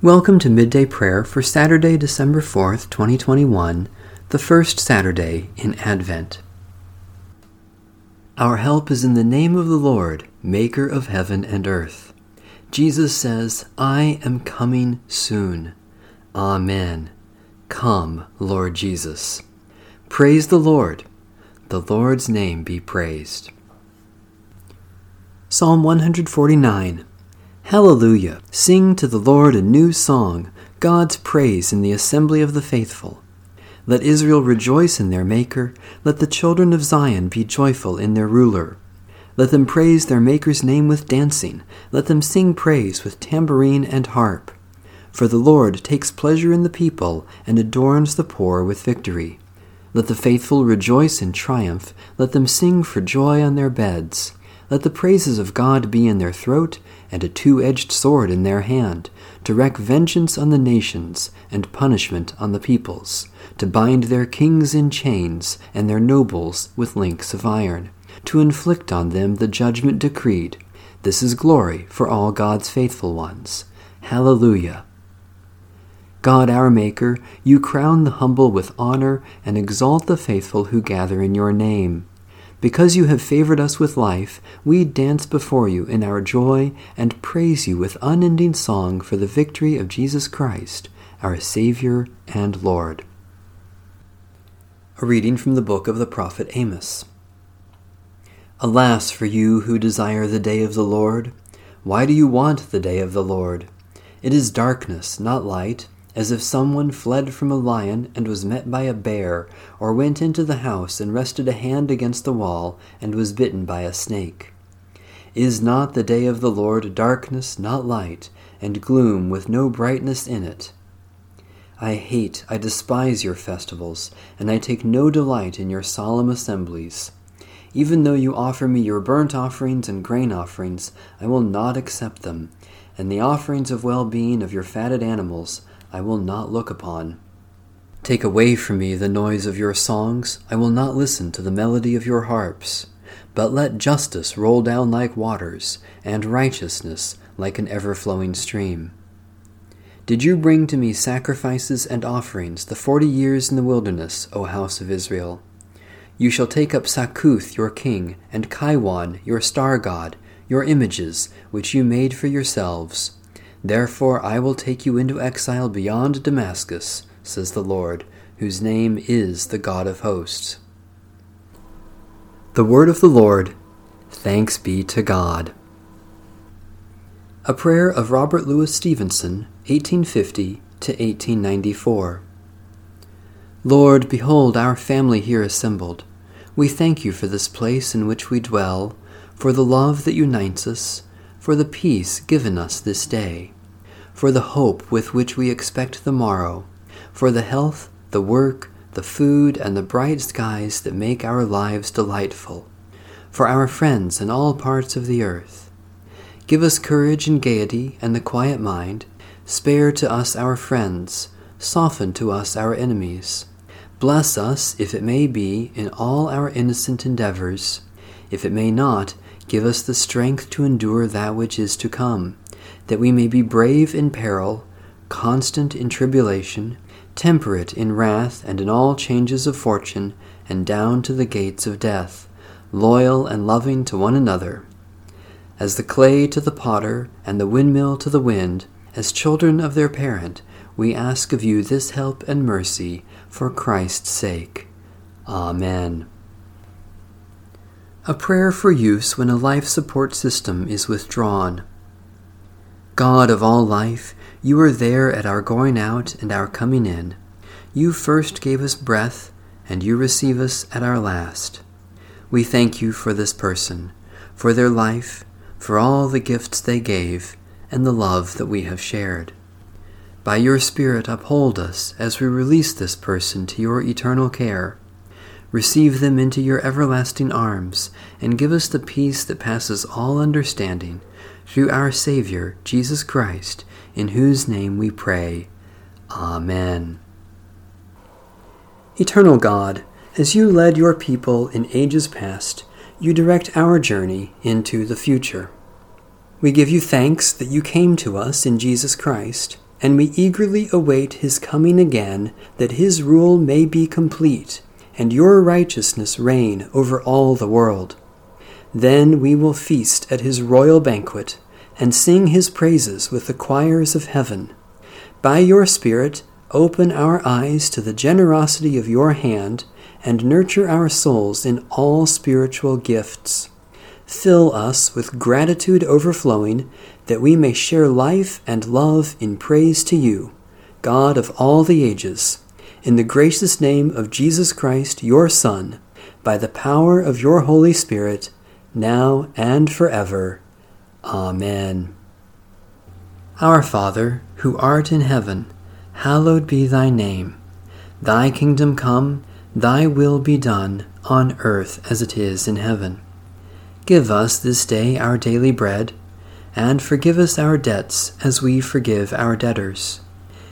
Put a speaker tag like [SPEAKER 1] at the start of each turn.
[SPEAKER 1] Welcome to Midday Prayer for Saturday, December 4th, 2021, the first Saturday in Advent. Our help is in the name of the Lord, Maker of heaven and earth. Jesus says, I am coming soon. Amen. Come, Lord Jesus. Praise the Lord. The Lord's name be praised. Psalm 149 Hallelujah! Sing to the Lord a new song, God's praise in the assembly of the faithful. Let Israel rejoice in their Maker, let the children of Zion be joyful in their ruler. Let them praise their Maker's name with dancing, let them sing praise with tambourine and harp. For the Lord takes pleasure in the people and adorns the poor with victory. Let the faithful rejoice in triumph, let them sing for joy on their beds. Let the praises of God be in their throat, and a two edged sword in their hand, to wreak vengeance on the nations, and punishment on the peoples, to bind their kings in chains, and their nobles with links of iron, to inflict on them the judgment decreed. This is glory for all God's faithful ones. Hallelujah. God our Maker, you crown the humble with honor and exalt the faithful who gather in your name. Because you have favored us with life, we dance before you in our joy and praise you with unending song for the victory of Jesus Christ, our Savior and Lord. A reading from the book of the prophet Amos. Alas for you who desire the day of the Lord! Why do you want the day of the Lord? It is darkness, not light as if someone fled from a lion and was met by a bear, or went into the house and rested a hand against the wall and was bitten by a snake. Is not the day of the Lord darkness, not light, and gloom with no brightness in it? I hate, I despise your festivals, and I take no delight in your solemn assemblies. Even though you offer me your burnt offerings and grain offerings, I will not accept them, and the offerings of well being of your fatted animals I will not look upon. Take away from me the noise of your songs, I will not listen to the melody of your harps. But let justice roll down like waters, and righteousness like an ever flowing stream. Did you bring to me sacrifices and offerings the forty years in the wilderness, O house of Israel? You shall take up Sakkuth your king, and Kaiwan your star god, your images, which you made for yourselves, Therefore I will take you into exile beyond Damascus, says the Lord, whose name is the God of hosts. The word of the Lord. Thanks be to God. A prayer of Robert Louis Stevenson, 1850 to 1894. Lord, behold our family here assembled. We thank you for this place in which we dwell, for the love that unites us for the peace given us this day, for the hope with which we expect the morrow, for the health, the work, the food, and the bright skies that make our lives delightful, for our friends in all parts of the earth. Give us courage and gaiety and the quiet mind. Spare to us our friends. Soften to us our enemies. Bless us, if it may be, in all our innocent endeavors. If it may not, Give us the strength to endure that which is to come, that we may be brave in peril, constant in tribulation, temperate in wrath and in all changes of fortune, and down to the gates of death, loyal and loving to one another. As the clay to the potter, and the windmill to the wind, as children of their parent, we ask of you this help and mercy for Christ's sake. Amen. A prayer for use when a life support system is withdrawn. God of all life, you are there at our going out and our coming in. You first gave us breath, and you receive us at our last. We thank you for this person, for their life, for all the gifts they gave, and the love that we have shared. By your Spirit, uphold us as we release this person to your eternal care Receive them into your everlasting arms, and give us the peace that passes all understanding, through our Savior, Jesus Christ, in whose name we pray. Amen. Eternal God, as you led your people in ages past, you direct our journey into the future. We give you thanks that you came to us in Jesus Christ, and we eagerly await his coming again, that his rule may be complete, and your righteousness reign over all the world. Then we will feast at his royal banquet, and sing his praises with the choirs of heaven. By your Spirit, open our eyes to the generosity of your hand, and nurture our souls in all spiritual gifts. Fill us with gratitude overflowing, that we may share life and love in praise to you, God of all the ages. In the gracious name of Jesus Christ, your Son, by the power of your Holy Spirit, now and forever. Amen. Our Father, who art in heaven, hallowed be thy name. Thy kingdom come, thy will be done, on earth as it is in heaven. Give us this day our daily bread, and forgive us our debts as we forgive our debtors.